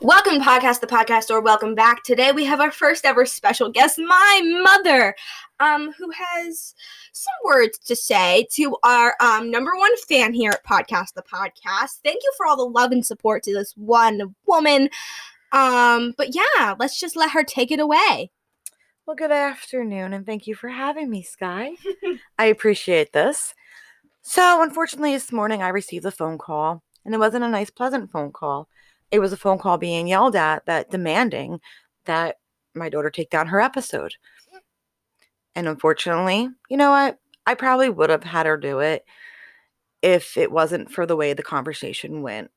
Welcome to Podcast the Podcast or welcome back. Today we have our first ever special guest, my mother, um, who has some words to say to our um, number one fan here at Podcast the Podcast. Thank you for all the love and support to this one woman. Um, but yeah, let's just let her take it away. Well, good afternoon, and thank you for having me, Skye. I appreciate this. So, unfortunately, this morning I received a phone call, and it wasn't a nice, pleasant phone call. It was a phone call being yelled at that demanding that my daughter take down her episode. And unfortunately, you know what? I probably would have had her do it if it wasn't for the way the conversation went.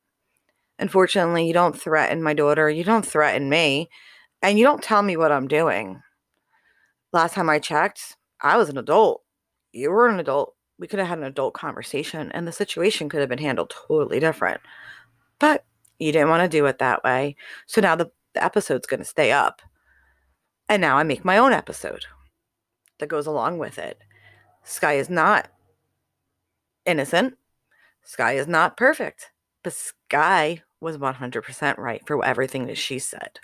Unfortunately, you don't threaten my daughter, you don't threaten me, and you don't tell me what I'm doing. Last time I checked, I was an adult. You were an adult. We could have had an adult conversation, and the situation could have been handled totally different. But you didn't want to do it that way. So now the, the episode's going to stay up. And now I make my own episode that goes along with it. Skye is not innocent. Skye is not perfect. But Skye was 100% right for everything that she said.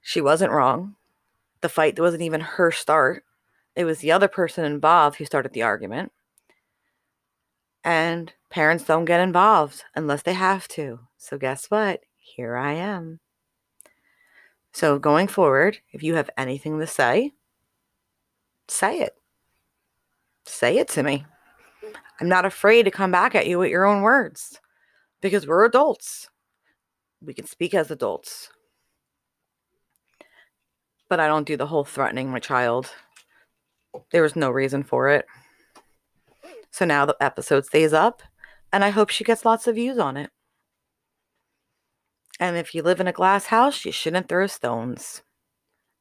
She wasn't wrong. The fight wasn't even her start, it was the other person involved who started the argument. And parents don't get involved unless they have to. So, guess what? Here I am. So, going forward, if you have anything to say, say it. Say it to me. I'm not afraid to come back at you with your own words because we're adults. We can speak as adults. But I don't do the whole threatening my child. There was no reason for it. So now the episode stays up, and I hope she gets lots of views on it. And if you live in a glass house, you shouldn't throw stones.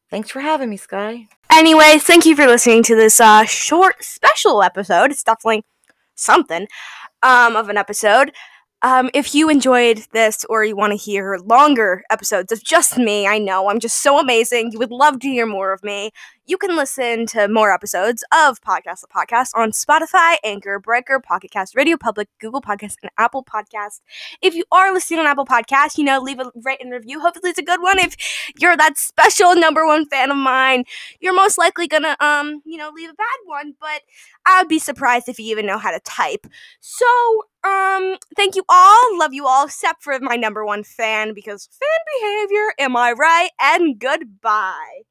Thanks for having me, Skye. Anyways, thank you for listening to this uh, short special episode. It's definitely something um, of an episode. Um, if you enjoyed this or you want to hear longer episodes of just me, I know I'm just so amazing. You would love to hear more of me. You can listen to more episodes of Podcast the Podcast on Spotify, Anchor, Breaker, Pocket Cast, Radio Public, Google Podcast, and Apple Podcast. If you are listening on Apple Podcast, you know, leave a rate and review. Hopefully it's a good one. If you're that special number one fan of mine, you're most likely gonna um, you know, leave a bad one, but I'd be surprised if you even know how to type. So, um, thank you all. Love you all, except for my number one fan, because fan behavior, am I right? And goodbye.